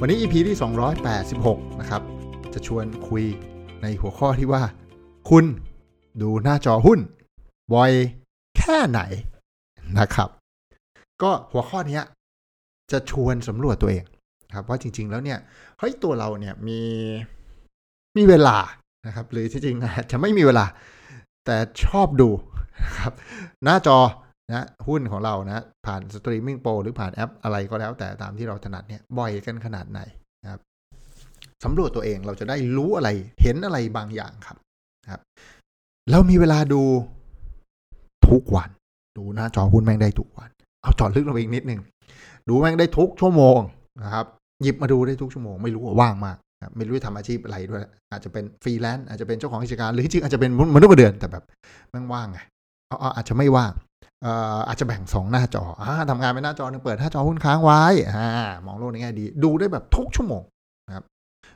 วันนี้ EP ที่ 286 นะครับ จะชวนคุยในหัวข้อที่ว่า คุณดูหน้าจอหุ้นบ่อยแค่ไหนนะครับ ก็หัวข้อนี้จะชวนสำรวจตัวเองครับว่าจริง ๆ แล้วเนี่ยเฮ้ยตัวเราเนี่ยมีมีเวลานะครับ หรือที่จริงอาจจะไม่มีเวลา แต่ชอบดูนะครับ หน้าจอ นะหุ้นของเรานะ ผ่าน Streaming Pro หรือผ่านแอปอะไรก็แล้วแต่ตามที่เราถนัดเนี่ยบ่อยกันขนาดไหนนะครับสำรวจตัวเองเราจะได้รู้อะไรเห็นอะไรบางอย่างครับครับ เรามีเวลาดูทุกวัน ดูหน้าจอหุ้นแม่งได้ทุกวัน เอาจอดลึกลงไปอีกนิดนึงดูแม่งได้ทุกชั่วโมงนะครับ หยิบมาดูได้ทุกชั่วโมง ไม่รู้ว่าว่างมากไม่รู้จะทำอาชีพอะไรด้วย อาจจะเป็นฟรีแลนซ์อาจจะเป็นเจ้าของกิจการ หรือจริงอาจจะเป็นมนุษย์เดือนแต่แบบแม่งว่างไง อาเออาจจะไม่ว่างอ่ออาจจะแบ่งสองหน้าจออ่าทำงานเป็นหน้าจอหนึ่งเปิดหน้าจอหุ้นค้างไว้อ่ามองโลกในแง่ดี ดูได้แบบทุกชั่วโมงนะครับ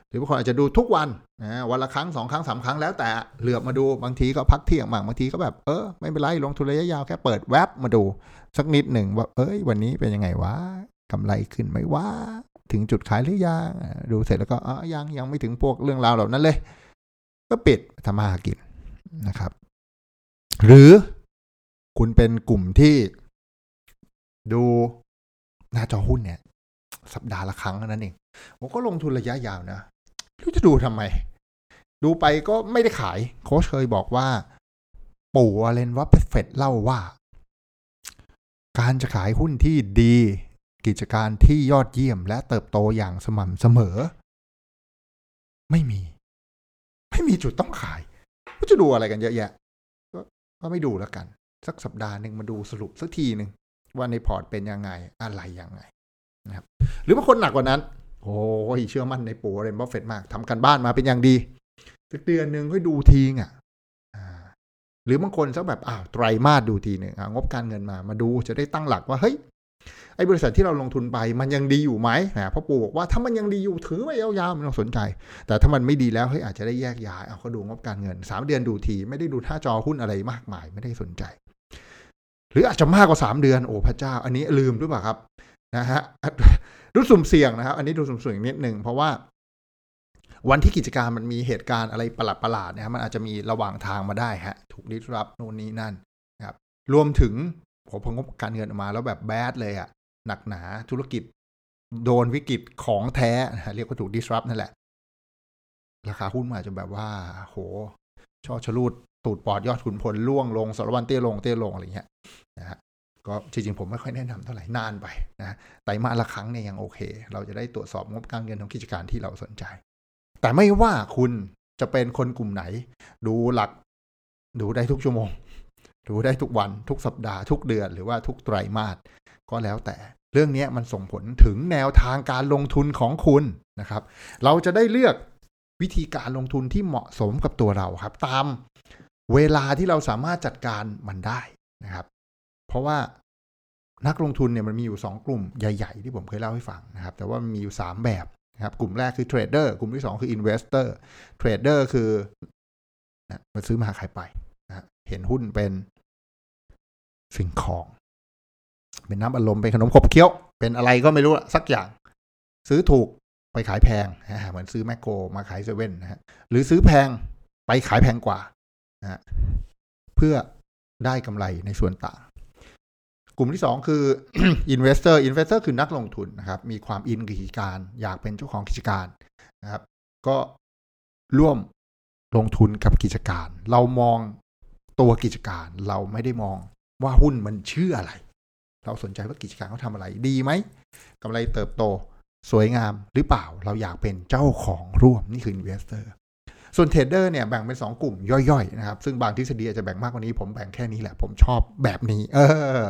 หรือบางคนอาจจะดูทุกวันนะวันละครั้งสองครั้งสามครั้งแล้วแต่เหลือบมาดูบางทีก็พักเที่ยงบางบางทีก็แบบเออไม่เป็นไรลงทุนระยะยาวแค่เปิดแว็บมาดู สักนิดหนึ่งว่าเอ้ยวันนี้เป็นยังไงวะกำไรขึ้นไหมวะถึงจุดขายหรือยังดูเสร็จแล้วก็อ๋อยังยังไม่ถึงพวกเรื่องราวเหล่านั้นเลย ก็ปิดทำมาหากินนะครับ หรือ คุณเป็นกลุ่มที่ดูหน้าจอหุ้นเนี่ย สัปดาห์ละครั้งนั้นเอง ผมก็ลงทุนระยะยาวนะรู้จะดูทำไม ดูไปก็ไม่ได้ขาย โค้ชเคยบอกว่า ปู่อเรนวัฟเฟตเล่าว่า การจะขายหุ้นที่ดี กิจการที่ยอดเยี่ยมและเติบโตอย่างสม่ำเสมอ ไม่มี ไม่มีจุดต้องขายก็จะดูอะไรกันเยอะแยะก็ไม่ดูแล้วกัน สักสัปดาห์หนึ่งมาดูสรุปสักทีหนึ่งว่าในพอร์ตเป็นยังไงอะไรยังไงนะครับหรือบางคนหนักกว่านั้น โอ้ยเชื่อมั่นในปู่ Warren Buffett มากทำการบ้านมาเป็นอย่างดีสักเดือนหนึ่งค่อยดูทีงอะอ่าหรือบางคนสักแบบอ้าวไตรมาสดูทีหนึ่งงบการเงินมามาดูจะได้ตั้งหลักว่าเฮ้ยไอ้บริษัทที่เราลงทุนไปมันยังดีอยู่ไหมนะเพราะปู่บอกว่าถ้ามันยังดีอยู่ถือไว้ยาวๆไม่ต้องสนใจ แต่ถ้ามันไม่ดีแล้วเฮ้ยอาจจะได้แยกย้ายเอาเขาดูงบการเงินสามเดือนดูที ไม่ได้ดูท่าจอหุ้นอะไรมากมาย ไม่ได้สนใจ หรืออาจจะมากกว่าสามเดือนโอ้พระเจ้า อันนี้ลืมหรือเปล่าครับนะฮะดูสุ่มเสี่ยงนะครับ อันนี้ดูสุ่มเสี่ยงนิดหนึ่งเพราะว่า วันที่กิจการมันมีเหตุการณ์อะไรประหลาดๆเนี่ยมันอาจจะมีระหว่างทางมาได้ฮะถูกดิสรับโน่นนี้นั่นนะครับ รวมถึงผมพงบการเงินออกมาแล้วแบบแบดเลยอะหนักหนาธุรกิจ โดนวิกฤตของแท้เรียกว่าถูกดิสรับนั่นแหละ ราคาหุ้นมันอาจจะแบบว่า โหช่อชลูด ตูดปอดยอดขุนพลล่วงลงสารวันเตี้ยลงเตี้ยลงอะไรเงี้ยนะฮะก็จริงๆผมไม่ค่อยแนะนำเท่าไหร่นานไปนะไตรมาสละครั้งเนี่ยยังโอเค เราจะได้ตรวจสอบงบการเงินของกิจการที่เราสนใจ แต่ไม่ว่าคุณจะเป็นคนกลุ่มไหน ดูหลัก ดูได้ทุกชั่วโมง ดูได้ทุกวันทุกสัปดาห์ทุกเดือนหรือว่าทุกไตรมาสก็แล้วแต่เรื่องนี้มันส่งผลถึงแนวทางการลงทุนของคุณนะครับ เราจะได้เลือกวิธีการลงทุนที่เหมาะสมกับตัวเราครับ ตาม เวลาที่เราสามารถจัดการมันได้นะครับ เพราะว่านักลงทุนเนี่ยมันมีอยู่ 2 กลุ่มใหญ่ ๆ ที่ผมเคยเล่าให้ฟังนะครับ แต่ว่ามีอยู่ 3 แบบนะครับ กลุ่มแรกคือ trader กลุ่มที่ 2 คือ investor trader คือนะมาซื้อมาขายไปนะเห็นหุ้นเป็นสิ่งของ เป็นน้ำอัดลมเป็นขนมขบเคี้ยว เป็นอะไรก็ไม่รู้สักอย่าง ซื้อถูกไปขายแพงนะเหมือนซื้อแมคโครมาขายเซเว่นนะฮะหรือซื้อแพงไปขายแพงกว่า นะเพื่อได้กำไรในส่วนต่าง กลุ่มที่สองคือ investor investor คือนักลงทุนนะครับ มีความอินกับกิจการ อยากเป็นเจ้าของกิจการนะครับ ก็ร่วมลงทุนกับกิจการ เรามองตัวกิจการ เราไม่ได้มองว่าหุ้นมันชื่ออะไร เราสนใจว่ากิจการเขาทำอะไร ดีไหมกำไรเติบโตสวยงามหรือเปล่า เราอยากเป็นเจ้าของร่วมนี่คือ investor ส่วนเทรดเดอร์เนี่ยแบ่งเป็น 2 กลุ่มย่อยๆนะครับ ซึ่งบางทฤษฎีอาจจะแบ่งมากกว่านี้ ผมแบ่งแค่นี้แหละ ผมชอบแบบนี้ เออ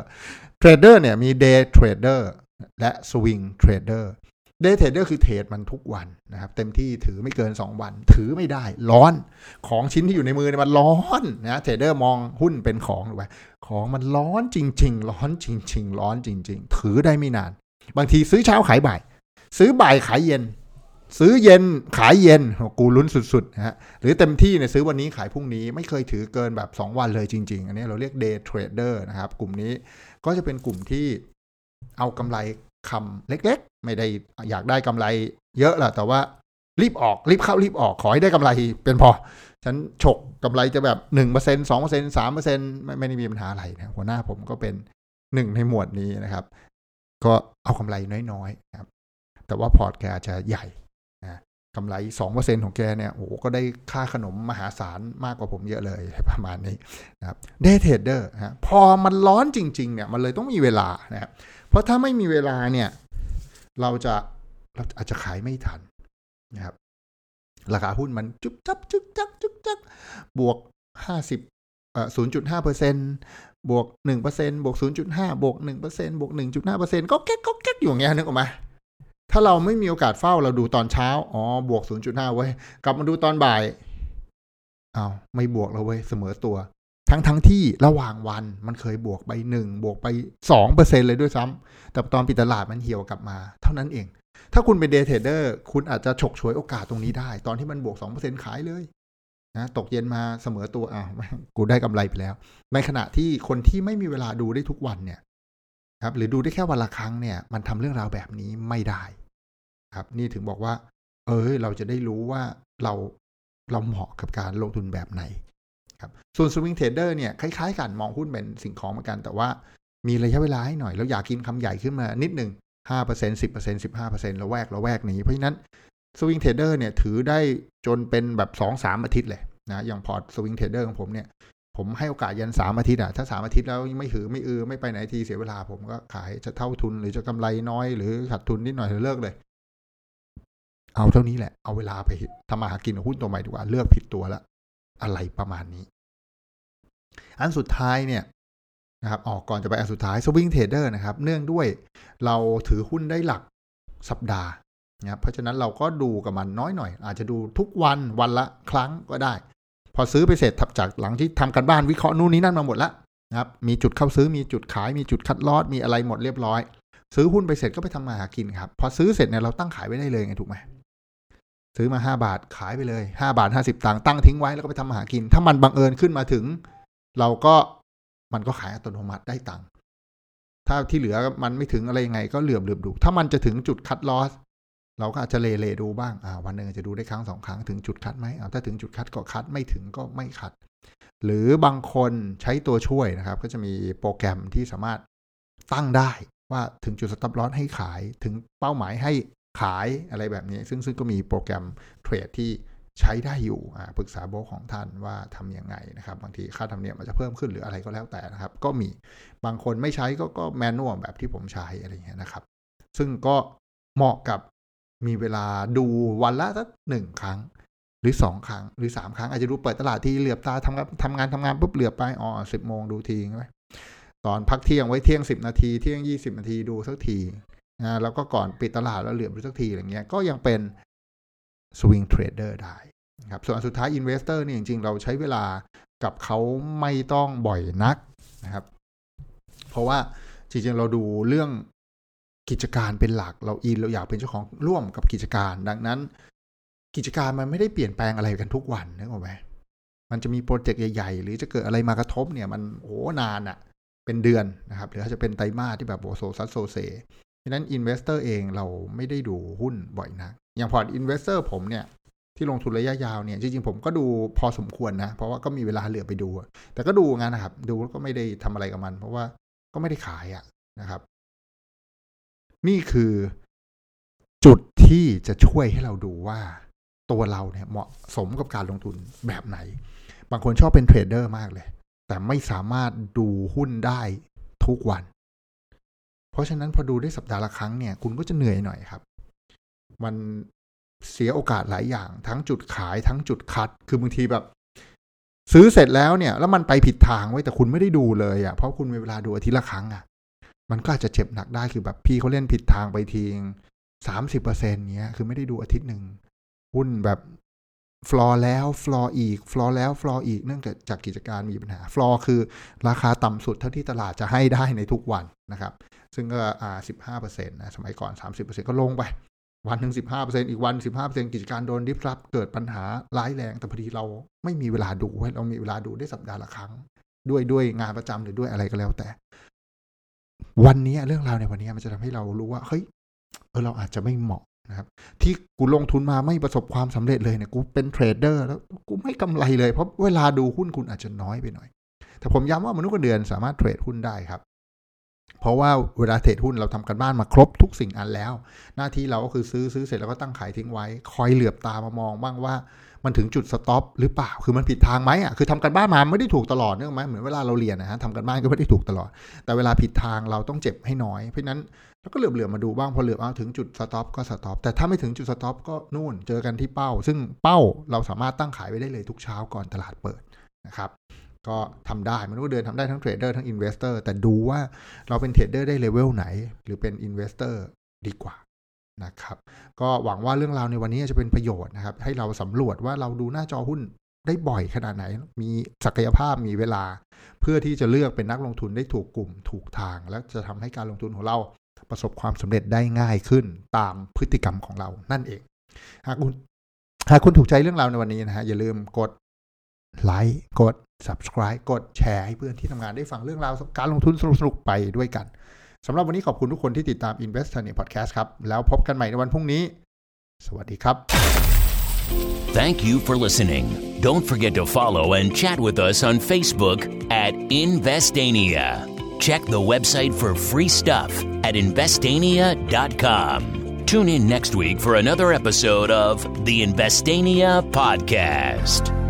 trader เนี่ยมี day trader และ swing trader day trader คือ trade มันทุกวันนะครับ เต็มที่ถือไม่เกิน 2 วัน ถือไม่ได้ ร้อนของชิ้นที่อยู่ในมือเนี่ยมันร้อนนะ trader มองหุ้นเป็นของถูกไหมของมันร้อนจริง ๆ ร้อนจริง ๆ ร้อนจริง ๆ ถือได้ไม่นาน บางทีซื้อเช้าขายบ่าย ซื้อบ่ายขายเย็น ซื้อเย็นขายเย็นกูลุ้นสุดๆฮะหรือเต็มที่เนี่ยซื้อวันนี้ขายพรุ่งนี้ไม่เคยถือเกินแบบ 2 วันเลยจริง ๆ อันนี้เราเรียก day trader นะครับ กลุ่มนี้ก็จะเป็นกลุ่มที่เอากำไรคำเล็กๆ ไม่ได้อยากได้กำไรเยอะแหละแต่ว่ารีบออกรีบเข้ารีบออกขอให้ได้กำไรเป็นพอ ฉันฉกกำไรจะแบบหนึ่งเปอร์เซ็นสองเปอร์เซ็นสามเปอร์เซ็นไม่ไม่ได้มีปัญหาอะไรนะหัวหน้าผมก็เป็นหนึ่งในหมวดนี้นะครับ ก็เอากำไรน้อยๆนะครับแต่ว่าพอร์ตแกจะใหญ่ กำไรสองเปอร์เซ็นของแกเนี่ยโอ้ก็ได้ค่าขนมมหาศาลมากกว่าผมเยอะเลยประมาณนี้นะครับ day trader ฮะพอมันร้อนจริงๆเนี่ยมันเลยต้องมีเวลานะครับเพราะถ้าไม่มีเวลาเนี่ยเราจะเราอาจจะขายไม่ทันนะครับราคาหุ้นมันจุ๊บจิ๊บจุ๊บจิ๊บจุ๊บจิ๊บบวกห้าสิบเอ่อศูนย์จุดห้าเปอร์เซ็นบวกหนึ่งเปอร์เซ็นบวกศูนย์จุดห้าบวกหนึ่งเปอร์เซ็นบวกหนึ่งจุดห้าเปอร์เซ็นก็แก๊กก็แก๊กอยู่อย่างเงี้ยนึกออกไหม ถ้าเราไม่มีโอกาสเฝ้าเราดูตอนเช้า อ๋อ บวกศูนย์จุดห้าเว้ยกลับมาดูตอนบ่ายอ้าวไม่บวกแล้วเว้ยเสมอตัว ทั้งทั้งที่ระหว่างวันมันเคยบวกไปหนึ่งบวกไปสองเปอร์เซ็นเลยด้วยซ้ำแต่ตอนปิดตลาดมันเหี่ยวกลับมา เท่านั้นเอง ถ้าคุณเป็น day trader คุณอาจจะฉกฉวยโอกาสตรงนี้ได้ ตอนที่มันบวกสองเปอร์เซ็นขายเลยนะตกเย็นมาเสมอตัวอ้าวกูได้กำไรไปแล้ว ในขณะที่คนที่ไม่มีเวลาดูได้ทุกวันเนี่ย ครับหรือดูได้แค่วันละครั้งเนี่ยมันทำเรื่องราวแบบนี้ไม่ได้ ครับ นี่ถึงบอกว่า เออเราจะได้รู้ว่าเราเราเหมาะกับการลงทุนแบบไหนครับส่วน swing trader เนี่ยคล้ายๆกันมองหุ้นเป็นสิ่งของเหมือนกัน แต่ว่ามีระยะเวลาให้หน่อยแล้วอยากกินคำใหญ่ขึ้นมานิดหนึ่งห้าเปอร์เซ็นต์สิบเปอร์เซ็นต์สิบห้าเปอร์เซ็นต์ละแวกละแวกนี้เพราะฉะนั้น swing trader เนี่ยถือได้จนเป็นแบบสองสามอาทิตย์เลยนะอย่างพอร์ต swing trader ของผมเนี่ย ผมให้โอกาสยันสามอาทิตย์อะถ้าสามอาทิตย์แล้วไม่ถือไม่อือไม่ไปไหนทีเสียเวลา ผมก็ขายจะเท่าทุนหรือจะกำไรน้อยหรือขาดทุนนิดหน่อยเลิกเลย เอาเท่านี้แหละ เอาเวลาไปทำมาหากินกับหุ้นตัวใหม่ดีกว่าเลือกผิดตัวละ อะไรประมาณนี้ อันสุดท้ายเนี่ยนะครับออกก่อนจะไปอันสุดท้าย swing trader นะครับ เนื่องด้วยเราถือหุ้นได้หลักสัปดาห์นะครับเพราะฉะนั้นเราก็ดูกับมันน้อยหน่อย อาจจะดูทุกวันวันละครั้งก็ได้ พอซื้อไปเสร็จทับจากหลังที่ทำการบ้านวิเคราะห์นู่นนี้นั่นมาหมดแล้วนะครับมีจุดเข้าซื้อมีจุดขาย มีจุด cut loss มีอะไรหมดเรียบร้อย ซื้อหุ้นไปเสร็จก็ไปทำมาหากินครับ พอซื้อเสร็จเนี่ยเราตั้งขายไว้ได้เลยไงถูกไหมซื้อมาห้าบาทขายไปเลยห้าบาทห้าสิบตังค์ตั้งทิ้งไว้แล้วก็ไปทำมาหากิน ถ้ามันบังเอิญขึ้นมาถึง เราก็มันก็ขายอัตโนมัติได้ตังค์ถ้าที่เหลือมันไม่ถึงอะไรยังไงก็เหลือบเหลือบดู ถ้ามันจะถึงจุดคัดลอส เราก็อาจจะเลเลดูบ้างอ่าวันหนึ่งจะดูได้ครั้งสองครั้งถึงจุดคัดไหมอ่าถ้าถึงจุดคัดก็คัดไม่ถึงก็ไม่คัด หรือบางคนใช้ตัวช่วยนะครับ ก็จะมีโปรแกรมที่สามารถตั้งได้ว่าถึงจุดสต็อปลอสให้ขายถึงเป้าหมายให้ขายอะไรแบบนี้ ซึ่งซึ่งก็มีโปรแกรมเทรดที่ใช้ได้อยู่ปรึกษาโบของท่านว่าทํำยังไงนะครับ บางทีค่าธรรมเนียมอาจจะเพิ่มขึ้นหรืออะไรก็แล้วแต่นะครับ ก็มีบางคนไม่ใช้ก็ก็แมนนวลแบบที่ผมใช้อะไรเงี้ยนะครับ ซึ่งก็เหมาะกับ มีเวลาดูวันละสักหนึ่งครั้ง หรือสองครั้ง หรือสามครั้ง อาจจะดูเปิดตลาดที่เหลือบตาทำงานทำงานทำงานปุ๊บเหลือบไปอ๋อสิบโมงดูทีใช่ไหมตอนพักเที่ยงไว้เที่ยงสิบนาทีเที่ยงยี่สิบนาทีดูสักทีนะแล้วก็ก่อนปิดตลาดแล้วเหลือบดูสักทีอะไรเงี้ยก็ยังเป็น swing trader ได้ครับส่วนสุดท้าย investor นี่จริงๆ เราใช้เวลากับเขาไม่ต้องบ่อยนักนะครับ เพราะว่าจริงๆ เราดูเรื่อง กิจการเป็นหลักเราอินเราอยากเป็นเจ้าของร่วมกับกิจการ ดังนั้น กิจการมันไม่ได้เปลี่ยนแปลงอะไรกันทุกวันนึกออกไหมมันจะมีโปรเจกต์ใหญ่ ๆ หรือจะเกิดอะไรมากระทบเนี่ยมันโอ้นานอะเป็นเดือนนะครับ หรือจะเป็นไตรมาสที่แบบโซซัดโซเซฉะนั้น investor เองเราไม่ได้ดูหุ้นบ่อยนะอย่างพอร์ต investor ผมเนี่ยที่ลงทุนระยะยาวเนี่ยจริงๆผมก็ดูพอสมควรนะ เพราะว่าก็มีเวลาเหลือไปดู แต่ก็ดูงานนะครับ ดูก็ไม่ได้ทำอะไรกับมัน เพราะว่าก็ไม่ได้ขายอะนะครับ นี่คือจุดที่จะช่วยให้เราดูว่าตัวเราเนี่ยเหมาะสมกับการลงทุนแบบไหน บางคนชอบเป็นเทรดเดอร์มากเลย แต่ไม่สามารถดูหุ้นได้ทุกวัน เพราะฉะนั้นพอดูได้สัปดาห์ละครั้งเนี่ย คุณก็จะเหนื่อยหน่อยครับ มันเสียโอกาสหลายอย่าง ทั้งจุดขายทั้งจุดคัด คือบางทีแบบ ซื้อเสร็จแล้วเนี่ย แล้วมันไปผิดทางไว้แต่คุณไม่ได้ดูเลยอะ่ะเพราะคุณมีเวลาดูอาทิตย์ละครั้งอะ่ะ มันก็อาจจะเจ็บหนักได้คือแบบพี่เขาเล่นผิดทางไปทีสามสิบเปอร์เซ็นต์เนี้ย คือไม่ได้ดูอาทิตย์หนึ่งหุ้นแบบฟลอร์แล้วฟลอร์อีกฟลอร์แล้วฟลอร์อีกเนื่องจากกิจการมีปัญหาฟลอร์คือราคาต่ำสุดเท่าที่ตลาดจะให้ได้ในทุกวันนะครับ ซึ่งก็อ่าสิบห้าเปอร์เซ็นต์นะสมัยก่อนสามสิบเปอร์เซ็นต์ก็ลงไป วันหนึ่งสิบห้าเปอร์เซ็นต์อีกวันสิบห้าเปอร์เซ็นต์กิจการโดน disrupt เกิดปัญหาร้ายแรง แต่พอดีเราไม่มีเวลาดูเรามีเวลาดูได้สัปดาห์ละครั้ง ด้วยด้วยงานประจำหรือด้วยอะไรก็แล้วแต่ วันนี้เรื่องราวในวันนี้มันจะทำให้เรารู้ว่าเฮ้ยเออเราอาจจะไม่เหมาะนะครับ ที่กูลงทุนมาไม่ประสบความสำเร็จเลยเนี่ยกูเป็นเทรดเดอร์แล้วกูไม่กำไรเลยเพราะเวลาดูหุ้นคุณอาจจะน้อยไปหน่อย แต่ผมย้ำว่ามนุษย์เงินเดือนสามารถเทรดหุ้นได้ครับ เพราะว่าเวลาเทรดหุ้นเราทำกันบ้านมาครบทุกสิ่งอันแล้ว หน้าที่เราก็คือซื้อซื้อเสร็จแล้วก็ตั้งขายทิ้งไว้ คอยเหลือบตามามองบ้างว่า มันถึงจุด stop หรือเปล่า คือมันผิดทางไหมอะ คือทำการบ้านมาไม่ได้ถูกตลอดเนื่องไหมเหมือนเวลาเราเรียนนะฮะทำการบ้านก็ไม่ได้ถูกตลอด แต่เวลาผิดทางเราต้องเจ็บให้น้อย เพราะนั้นเราก็เหลือบเหลือมาดูบ้างพอเหลือบเอาถึงจุด stop ก็ stop แต่ถ้าไม่ถึงจุด stop ก็นู่นเจอกันที่เป้า ซึ่งเป้าเราสามารถตั้งขายไว้ได้เลยทุกเช้าก่อนตลาดเปิดนะครับก็ทำได้มันก็เดินทำได้ทั้ง trader ทั้ง investor แต่ดูว่าเราเป็น trader ได้ level ไหน หรือเป็น investorดีกว่า นะครับ ก็หวังว่าเรื่องราวในวันนี้จะเป็นประโยชน์นะครับ ให้เราสำรวจว่าเราดูหน้าจอหุ้นได้บ่อยขนาดไหน มีศักยภาพมีเวลา เพื่อที่จะเลือกเป็นนักลงทุนได้ถูกกลุ่มถูกทาง และจะทำให้การลงทุนของเราประสบความสำเร็จได้ง่ายขึ้นตามพฤติกรรมของเรานั่นเอง หากคุณหากคุณถูกใจเรื่องราวในวันนี้นะฮะอย่าลืมกดไลค์กด subscribe กดแชร์ให้เพื่อนที่ทำงานได้ฟังเรื่องราวการลงทุนสนุกๆไปด้วยกัน สำหรับวันนี้ขอบคุณทุกคนที่ติดตาม Invest t o r n i Podcast ครับ แล้วพบกันใหม่ในวันพรุ่งนี้ สวัสดีครับ Thank you for listening. Don't forget to follow and chat with us on Facebook at Investania. Check the website for free stuff at investania.com. Tune in next week for another episode of the Investania Podcast.